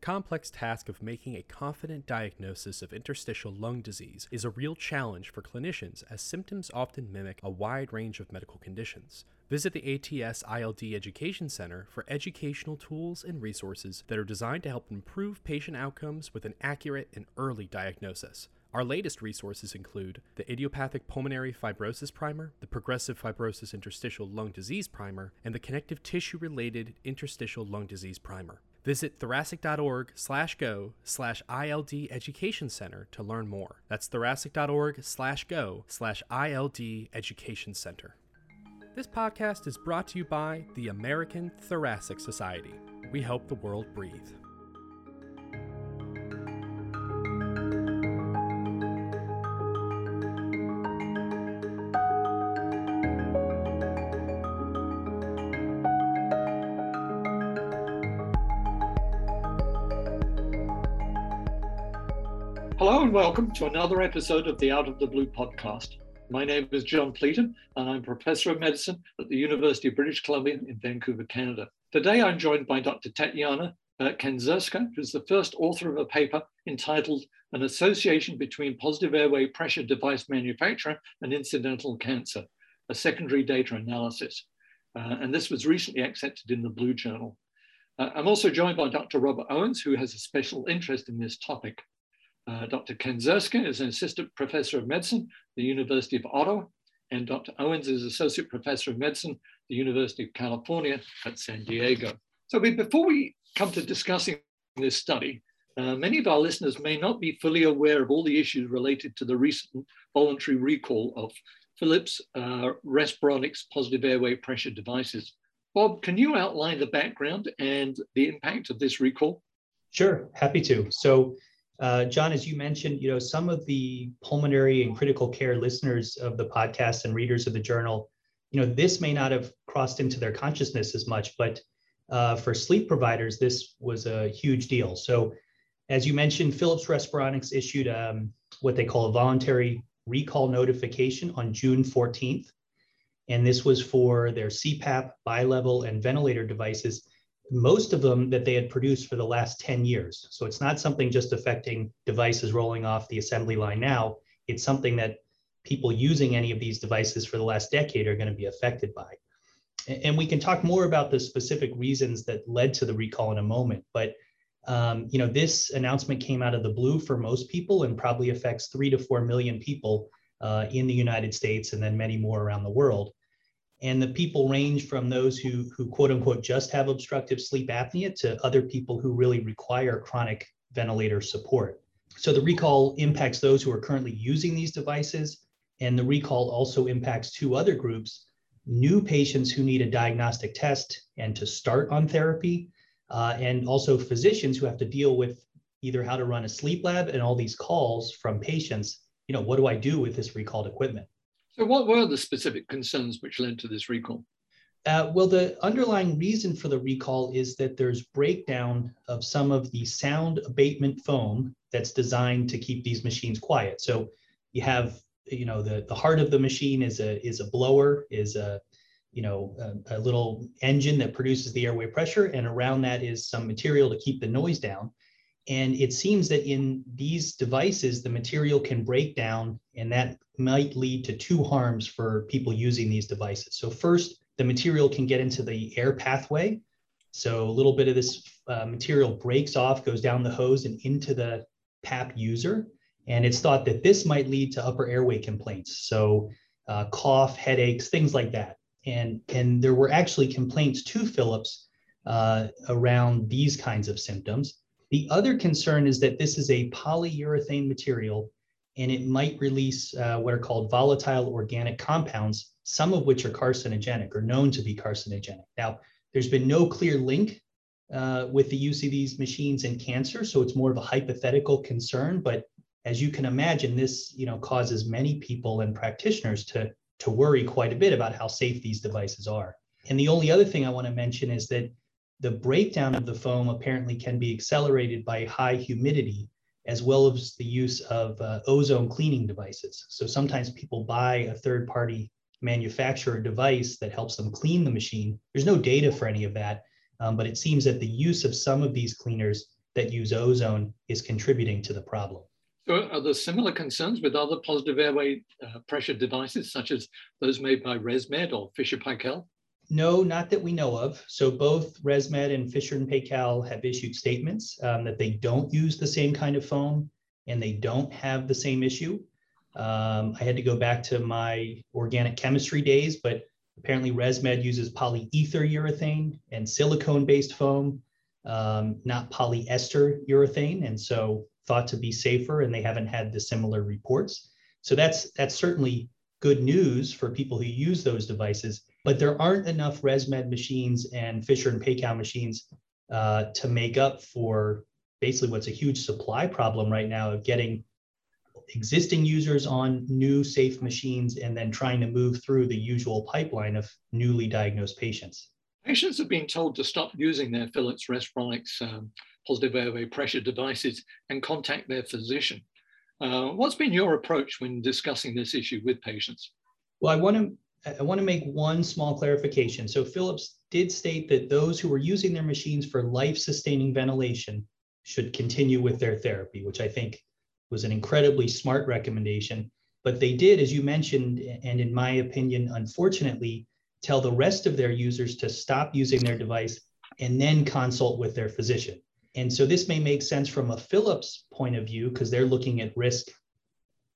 complex task of making a confident diagnosis of interstitial lung disease is a real challenge for clinicians as symptoms often mimic a wide range of medical conditions. Visit the ATS ILD Education Center for educational tools and resources that are designed to help improve patient outcomes with an accurate and early diagnosis. Our latest resources include the Idiopathic Pulmonary Fibrosis Primer, the Progressive Fibrosis Interstitial Lung Disease Primer, and the Connective Tissue Related Interstitial Lung Disease Primer. Visit thoracic.org slash go slash ILD Education Center to learn more. That's thoracic.org slash go slash ILD Education Center. This podcast is brought to you by the American Thoracic Society. We help the world breathe. And welcome to another episode of the Out of the Blue podcast. My name is John Fleetham and I'm Professor of Medicine at the University of British Columbia in Vancouver, Canada. Today I'm joined by Dr. Tatiana uh, Kendzerska, who's the first author of a paper entitled An Association Between Positive Airway Pressure Device Manufacturer and Incidental Cancer, a secondary data analysis. Uh, and this was recently accepted in the Blue Journal. Uh, I'm also joined by Dr. Robert Owens, who has a special interest in this topic. Uh, Dr. Kendzerska is an assistant professor of medicine the University of Ottawa, and Dr. Owens is associate professor of medicine the University of California at San Diego. So before we come to discussing this study, uh, many of our listeners may not be fully aware of all the issues related to the recent voluntary recall of Philips uh, Respironics positive airway pressure devices. Bob, can you outline the background and the impact of this recall? Sure, happy to. So uh, John, as you mentioned, you know, some of the pulmonary and critical care listeners of the podcast and readers of the journal, you know, this may not have crossed into their consciousness as much, but uh, for sleep providers, this was a huge deal. So, as you mentioned, Philips Respironics issued um, what they call a voluntary recall notification on June 14th. And this was for their CPAP, bilevel, and ventilator devices most of them that they had produced for the last 10 years. So it's not something just affecting devices rolling off the assembly line now. It's something that people using any of these devices for the last decade are going to be affected by. And we can talk more about the specific reasons that led to the recall in a moment. But um, you know, this announcement came out of the blue for most people and probably affects three to four million people uh, in the United States and then many more around the world. And the people range from those who, who quote unquote just have obstructive sleep apnea to other people who really require chronic ventilator support. So the recall impacts those who are currently using these devices. And the recall also impacts two other groups new patients who need a diagnostic test and to start on therapy, uh, and also physicians who have to deal with either how to run a sleep lab and all these calls from patients. You know, what do I do with this recalled equipment? So, what were the specific concerns which led to this recall? Uh, well, the underlying reason for the recall is that there's breakdown of some of the sound abatement foam that's designed to keep these machines quiet. So you have, you know, the, the heart of the machine is a is a blower, is a, you know, a, a little engine that produces the airway pressure, and around that is some material to keep the noise down. And it seems that in these devices, the material can break down, and that might lead to two harms for people using these devices. So, first, the material can get into the air pathway. So, a little bit of this uh, material breaks off, goes down the hose, and into the PAP user. And it's thought that this might lead to upper airway complaints. So, uh, cough, headaches, things like that. And, and there were actually complaints to Philips uh, around these kinds of symptoms. The other concern is that this is a polyurethane material and it might release uh, what are called volatile organic compounds, some of which are carcinogenic or known to be carcinogenic. Now, there's been no clear link uh, with the use of these machines in cancer, so it's more of a hypothetical concern. But as you can imagine, this you know causes many people and practitioners to to worry quite a bit about how safe these devices are. And the only other thing I want to mention is that the breakdown of the foam apparently can be accelerated by high humidity as well as the use of uh, ozone cleaning devices. So sometimes people buy a third party manufacturer device that helps them clean the machine. There's no data for any of that, um, but it seems that the use of some of these cleaners that use ozone is contributing to the problem. So are there similar concerns with other positive airway uh, pressure devices, such as those made by ResMed or Fisher Paykel? No, not that we know of. So both ResMed and Fisher and Paykel have issued statements um, that they don't use the same kind of foam and they don't have the same issue. Um, I had to go back to my organic chemistry days, but apparently ResMed uses polyether urethane and silicone-based foam, um, not polyester urethane, and so thought to be safer, and they haven't had the similar reports. So that's that's certainly good news for people who use those devices but there aren't enough ResMed machines and Fisher and Paykel machines uh, to make up for basically what's a huge supply problem right now of getting existing users on new safe machines and then trying to move through the usual pipeline of newly diagnosed patients. Patients have been told to stop using their Philips Respironics um, positive airway pressure devices and contact their physician. Uh, what's been your approach when discussing this issue with patients? Well, I want to I want to make one small clarification. So Philips did state that those who are using their machines for life-sustaining ventilation should continue with their therapy, which I think was an incredibly smart recommendation. But they did, as you mentioned, and in my opinion, unfortunately, tell the rest of their users to stop using their device and then consult with their physician. And so this may make sense from a Philips point of view because they're looking at risk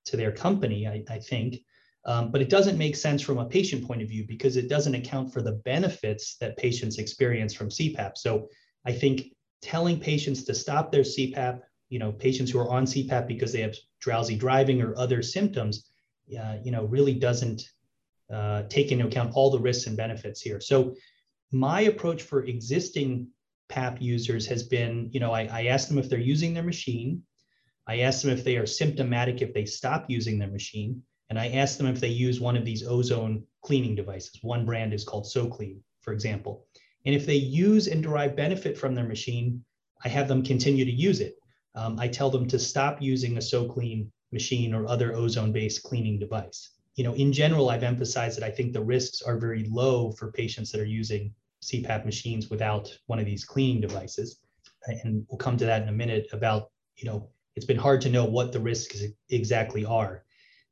to their company, I, I think. Um, but it doesn't make sense from a patient point of view because it doesn't account for the benefits that patients experience from CPAP. So I think telling patients to stop their CPAP, you know, patients who are on CPAP because they have drowsy driving or other symptoms, uh, you know, really doesn't uh, take into account all the risks and benefits here. So my approach for existing PAP users has been, you know, I, I ask them if they're using their machine. I ask them if they are symptomatic if they stop using their machine and I asked them if they use one of these ozone cleaning devices. One brand is called SoClean, for example. And if they use and derive benefit from their machine, I have them continue to use it. Um, I tell them to stop using a SoClean machine or other ozone-based cleaning device. You know, in general, I've emphasized that I think the risks are very low for patients that are using CPAP machines without one of these cleaning devices. And we'll come to that in a minute about, you know, it's been hard to know what the risks exactly are.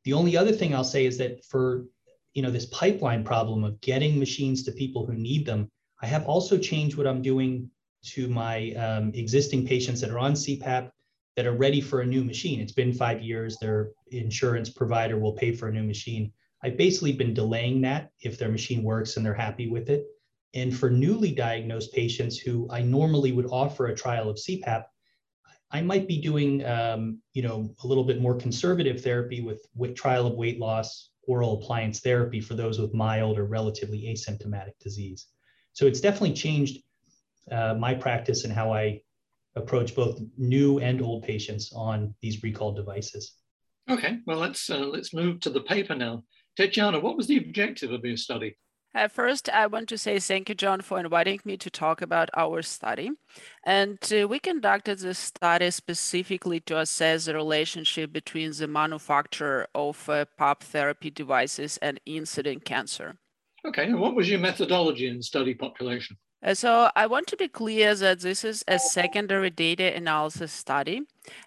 The only other thing I'll say is that for you know this pipeline problem of getting machines to people who need them, I have also changed what I'm doing to my um, existing patients that are on CPAP that are ready for a new machine. It's been five years. Their insurance provider will pay for a new machine. I've basically been delaying that if their machine works and they're happy with it. And for newly diagnosed patients who I normally would offer a trial of CPAP, I might be doing, um, you know, a little bit more conservative therapy with, with trial of weight loss, oral appliance therapy for those with mild or relatively asymptomatic disease. So it's definitely changed uh, my practice and how I approach both new and old patients on these recall devices. Okay, well let's uh, let's move to the paper now. Tatiana, what was the objective of your study? Uh, first, I want to say thank you, John, for inviting me to talk about our study. And uh, we conducted this study specifically to assess the relationship between the manufacturer of uh, PAP therapy devices and incident cancer. Okay, and what was your methodology in study population? Uh, so I want to be clear that this is a secondary data analysis study.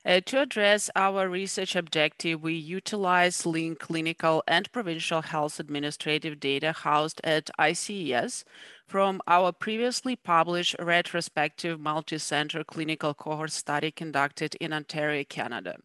Uh, to address our research objective, we utilize linked clinical and provincial health administrative data housed at ICES from our previously published retrospective multi-center clinical cohort study conducted in Ontario, Canada.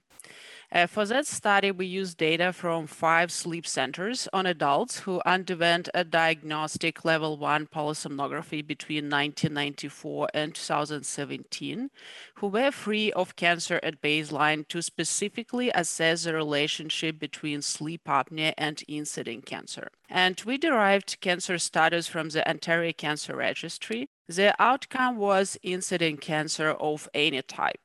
Uh, for that study, we used data from five sleep centers on adults who underwent a diagnostic level one polysomnography between 1994 and 2017, who were free of cancer at baseline to specifically assess the relationship between sleep apnea and incident cancer. And we derived cancer status from the Ontario Cancer Registry. The outcome was incident cancer of any type.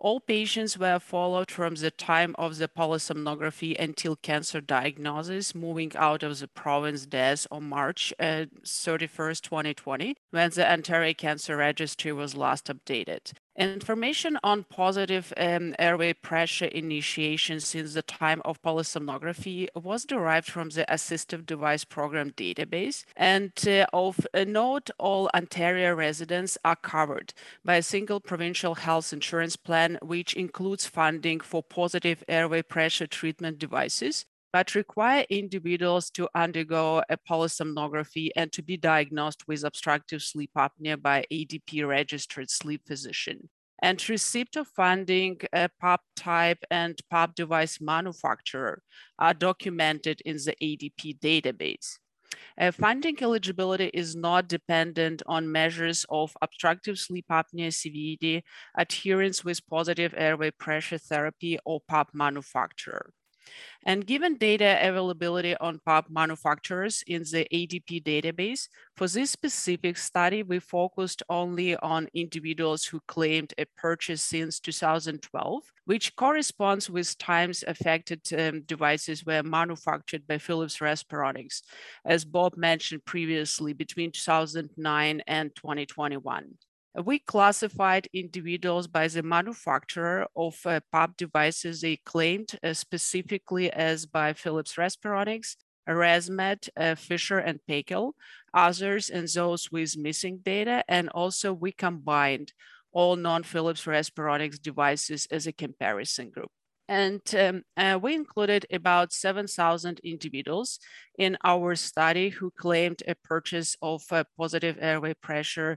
All patients were followed from the time of the polysomnography until cancer diagnosis, moving out of the province death on March uh, 31st, 2020, when the Ontario Cancer Registry was last updated. Information on positive um, airway pressure initiation since the time of polysomnography was derived from the Assistive Device Program database. And uh, of a note, all Ontario residents are covered by a single provincial health insurance plan, which includes funding for positive airway pressure treatment devices but require individuals to undergo a polysomnography and to be diagnosed with obstructive sleep apnea by ADP registered sleep physician. And receipt of funding, a PAP type and PAP device manufacturer are documented in the ADP database. Uh, funding eligibility is not dependent on measures of obstructive sleep apnea severity, adherence with positive airway pressure therapy, or PAP manufacturer. And given data availability on PAP manufacturers in the ADP database, for this specific study, we focused only on individuals who claimed a purchase since 2012, which corresponds with times affected um, devices were manufactured by Philips Respironics, as Bob mentioned previously, between 2009 and 2021. We classified individuals by the manufacturer of uh, PAP devices they claimed uh, specifically as by Philips Respironics, ResMed, uh, Fisher and Paykel, others and those with missing data. And also we combined all non-Philips Respironics devices as a comparison group. And um, uh, we included about 7,000 individuals in our study who claimed a purchase of a positive airway pressure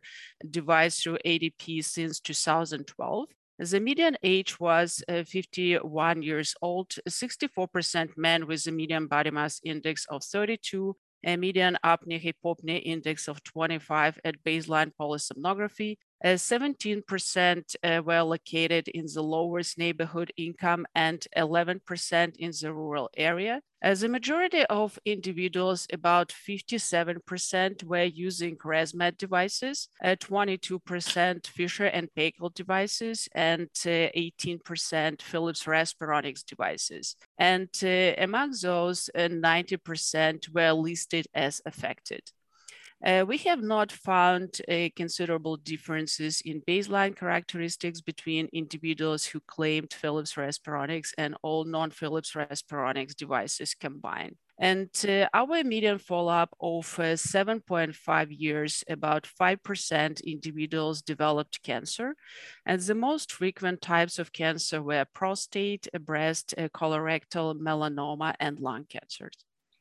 device through ADP since 2012. The median age was uh, 51 years old, 64% men with a median body mass index of 32, a median apnea hypopnea index of 25 at baseline polysomnography, Uh, 17% uh, were located in the lowest neighborhood income and 11% in the rural area. Uh, as a majority of individuals, about 57% were using ResMed devices, uh, 22% Fisher and Paykel devices, and 18% Philips Respironics devices. And uh, among those, 90% were listed as affected. Uh, we have not found uh, considerable differences in baseline characteristics between individuals who claimed Philips Respironics and all non-Philips Respironics devices combined. And uh, our median follow-up of uh, 7.5 years, about 5% individuals developed cancer. And the most frequent types of cancer were prostate, breast, uh, colorectal, melanoma, and lung cancers.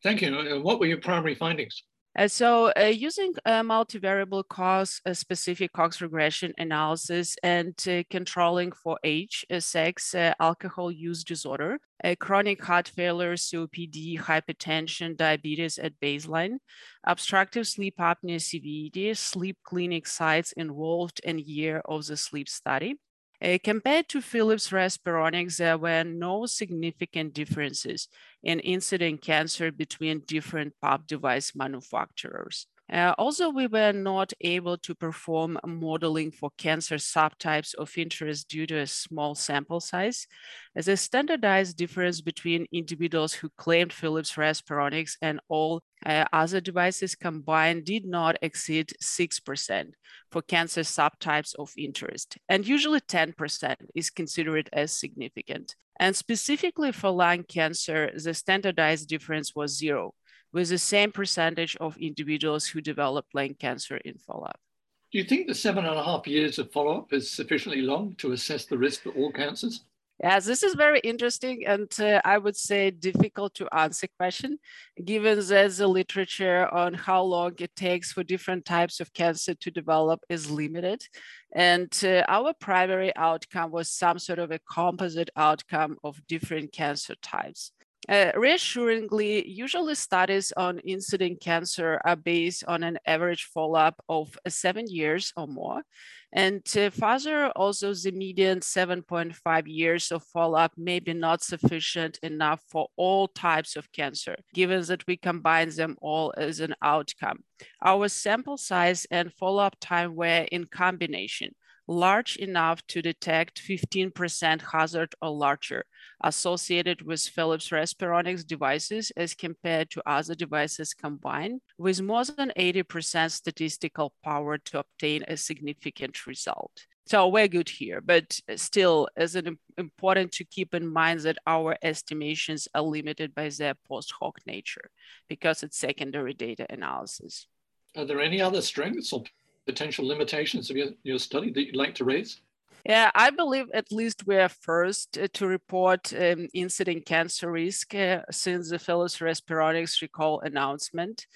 Thank you. What were your primary findings? Uh, so uh, using a multivariable cause a specific Cox regression analysis and uh, controlling for age, uh, sex, uh, alcohol use disorder, chronic heart failure, COPD, hypertension, diabetes at baseline, obstructive sleep apnea severity, sleep clinic sites involved and year of the sleep study, uh, compared to Philips Respironics, there were no significant differences in incident cancer between different PAP device manufacturers. Uh, also, we were not able to perform modeling for cancer subtypes of interest due to a small sample size, as a standardized difference between individuals who claimed Philips Respironics and all uh, other devices combined did not exceed 6% for cancer subtypes of interest. And usually 10% is considered as significant. And specifically for lung cancer, the standardized difference was zero, with the same percentage of individuals who developed lung cancer in follow-up. Do you think the seven and a half years of follow-up is sufficiently long to assess the risk for all cancers? Yes, this is very interesting and uh, I would say difficult to answer question, given that the literature on how long it takes for different types of cancer to develop is limited. And uh, our primary outcome was some sort of a composite outcome of different cancer types. Uh, reassuringly, usually studies on incident cancer are based on an average follow-up of seven years or more. And uh, further, also the median 7.5 years of follow-up may be not sufficient enough for all types of cancer, given that we combine them all as an outcome. Our sample size and follow-up time were in combination large enough to detect 15% hazard or larger associated with Philips Respironics devices as compared to other devices combined, with more than 80% statistical power to obtain a significant result. so we're good here, but still, is it important to keep in mind that our estimations are limited by their post hoc nature because it's secondary data analysis. Are there any other strengths or potential limitations of your, your study that you'd like to raise? Yeah, I believe at least we are first uh, to report um, incident cancer risk uh, since the Philips Respironics recall announcement.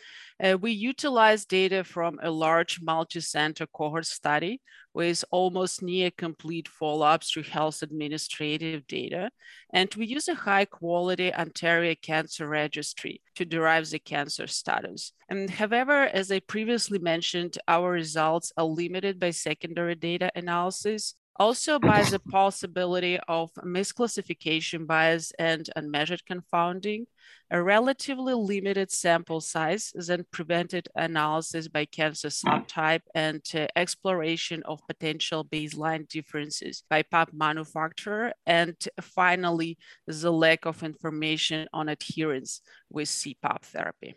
Uh, we utilize data from a large multi-center cohort study with almost near complete follow-ups through health administrative data. And we use a high quality Ontario Cancer Registry to derive the cancer status. And however, as I previously mentioned, our results are limited by secondary data analysis also by the possibility of misclassification bias and unmeasured confounding, a relatively limited sample size then prevented analysis by cancer subtype and uh, exploration of potential baseline differences by PAP manufacturer, and finally, the lack of information on adherence with CPAP therapy.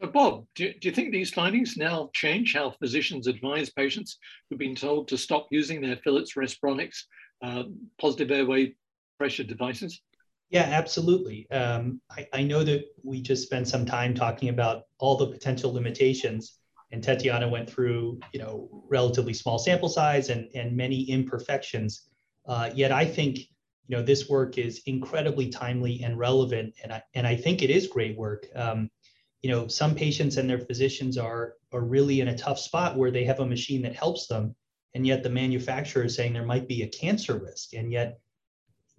So Bob, do, do you think these findings now change how physicians advise patients who've been told to stop using their Philips Respironics uh, positive airway pressure devices? Yeah, absolutely. Um, I, I, know that we just spent some time talking about all the potential limitations, and Tatiana went through, you know, relatively small sample size and, and many imperfections. Uh, yet I think, you know, this work is incredibly timely and relevant, and I and I think it is great work. Um, you know some patients and their physicians are are really in a tough spot where they have a machine that helps them and yet the manufacturer is saying there might be a cancer risk and yet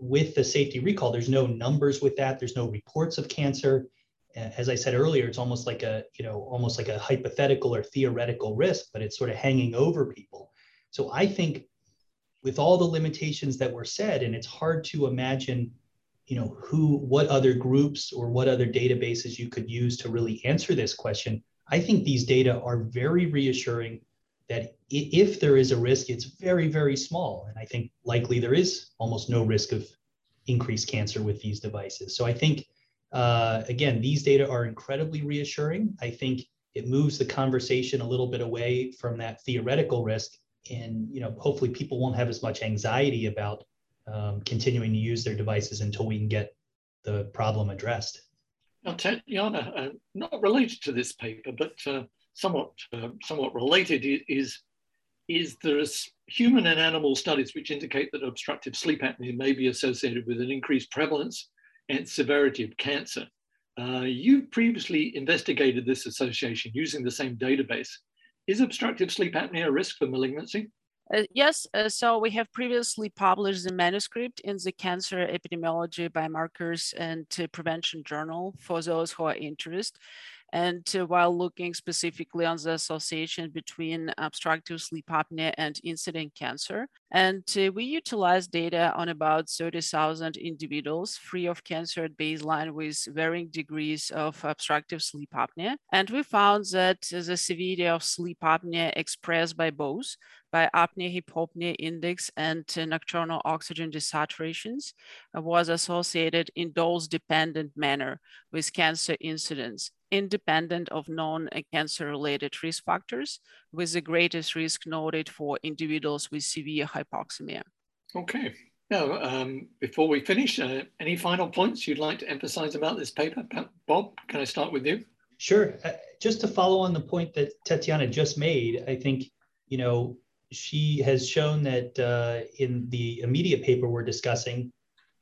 with the safety recall there's no numbers with that. There's no reports of cancer. As i said earlier it's almost like a you know almost like a hypothetical or theoretical risk but it's sort of hanging over people. So i think with all the limitations that were said and it's hard to imagine you know who what other groups or what other databases you could use to really answer this question i think these data are very reassuring that if there is a risk it's very very small. And i think likely there is almost no risk of increased cancer with these devices. So i think uh, again these data are incredibly reassuring. I think it moves the conversation a little bit away from that theoretical risk. And you know hopefully people won't have as much anxiety about um, continuing to use their devices until we can get the problem addressed. Now, Tatiana, uh, not related to this paper, but uh, somewhat uh, somewhat related is is there's human and animal studies which indicate that obstructive sleep apnea may be associated with an increased prevalence and severity of cancer. Uh, you previously investigated this association using the same database. Is obstructive sleep apnea a risk for malignancy? Uh, yes, uh, so we have previously published the manuscript in the Cancer Epidemiology Biomarkers and Prevention Journal for those who are interested. And uh, while looking specifically on the association between obstructive sleep apnea and incident cancer, and uh, we utilized data on about 30,000 individuals free of cancer at baseline with varying degrees of obstructive sleep apnea. And we found that the severity of sleep apnea expressed by both by apnea-hypopnea index and nocturnal oxygen desaturations uh, was associated in dose-dependent manner with cancer incidence, independent of known cancer-related risk factors, with the greatest risk noted for individuals with severe hypoxemia. Okay. Now, um, before we finish, uh, any final points you'd like to emphasize about this paper? Bob, can I start with you? Sure. Uh, just to follow on the point that Tatiana just made, I think, you know, she has shown that uh, in the immediate paper we're discussing,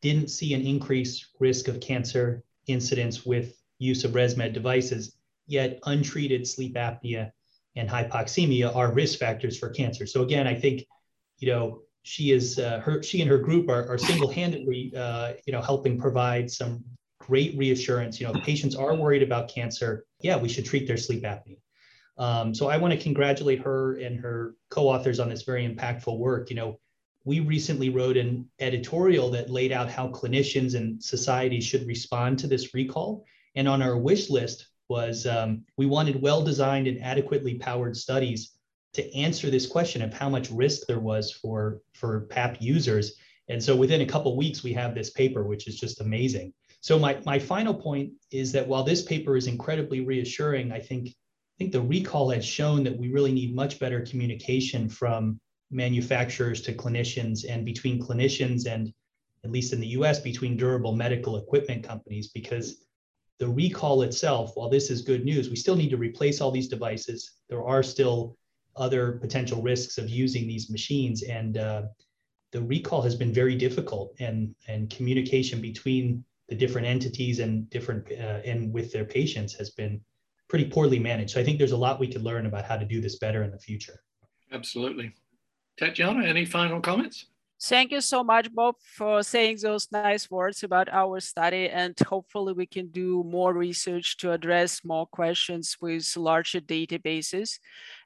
didn't see an increased risk of cancer incidence with use of ResMed devices, yet untreated sleep apnea and hypoxemia are risk factors for cancer. So again, I think, you know, she is uh, her she and her group are, are single-handedly, uh, you know, helping provide some great reassurance. You know, patients are worried about cancer. Yeah, we should treat their sleep apnea. Um, so I want to congratulate her and her co-authors on this very impactful work. You know, we recently wrote an editorial that laid out how clinicians and societies should respond to this recall. And on our wish list was um, we wanted well-designed and adequately powered studies to answer this question of how much risk there was for for PAP users. And so within a couple weeks, we have this paper, which is just amazing. So my, my final point is that while this paper is incredibly reassuring, I think think the recall has shown that we really need much better communication from manufacturers to clinicians and between clinicians and at least in the US between durable medical equipment companies because the recall itself while this is good news we still need to replace all these devices. There are still other potential risks of using these machines and uh, the recall has been very difficult and and communication between the different entities and different uh, and with their patients has been pretty poorly managed so i think there's a lot we could learn about how to do this better in the future absolutely Tatiana, any final comments? Thank you so much, Bob, for saying those nice words about our study. And hopefully, we can do more research to address more questions with larger databases.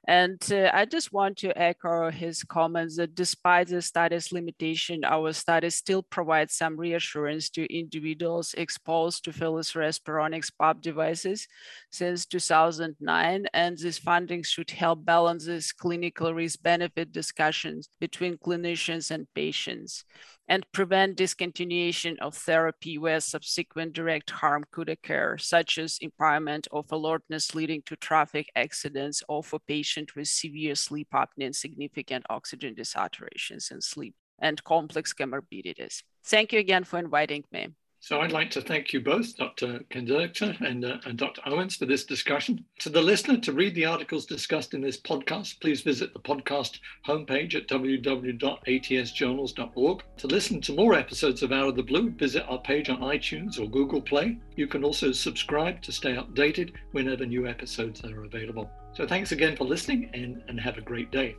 And uh, I just want to echo his comments that despite the study's limitation, our study still provides some reassurance to individuals exposed to Philips Respironics PAP devices since 2009. And this funding should help balance this clinical risk benefit discussions between clinicians and patients and prevent discontinuation of therapy where subsequent direct harm could occur, such as impairment of alertness leading to traffic accidents or for patients with severe sleep apnea and significant oxygen desaturations in sleep and complex comorbidities. Thank you again for inviting me. So I'd like to thank you both, Dr. Kendzerska and, uh, and Dr. Owens, for this discussion. To the listener, to read the articles discussed in this podcast, please visit the podcast homepage at www.atsjournals.org. To listen to more episodes of Out of the Blue, visit our page on iTunes or Google Play. You can also subscribe to stay updated whenever new episodes are available. So thanks again for listening and, and have a great day.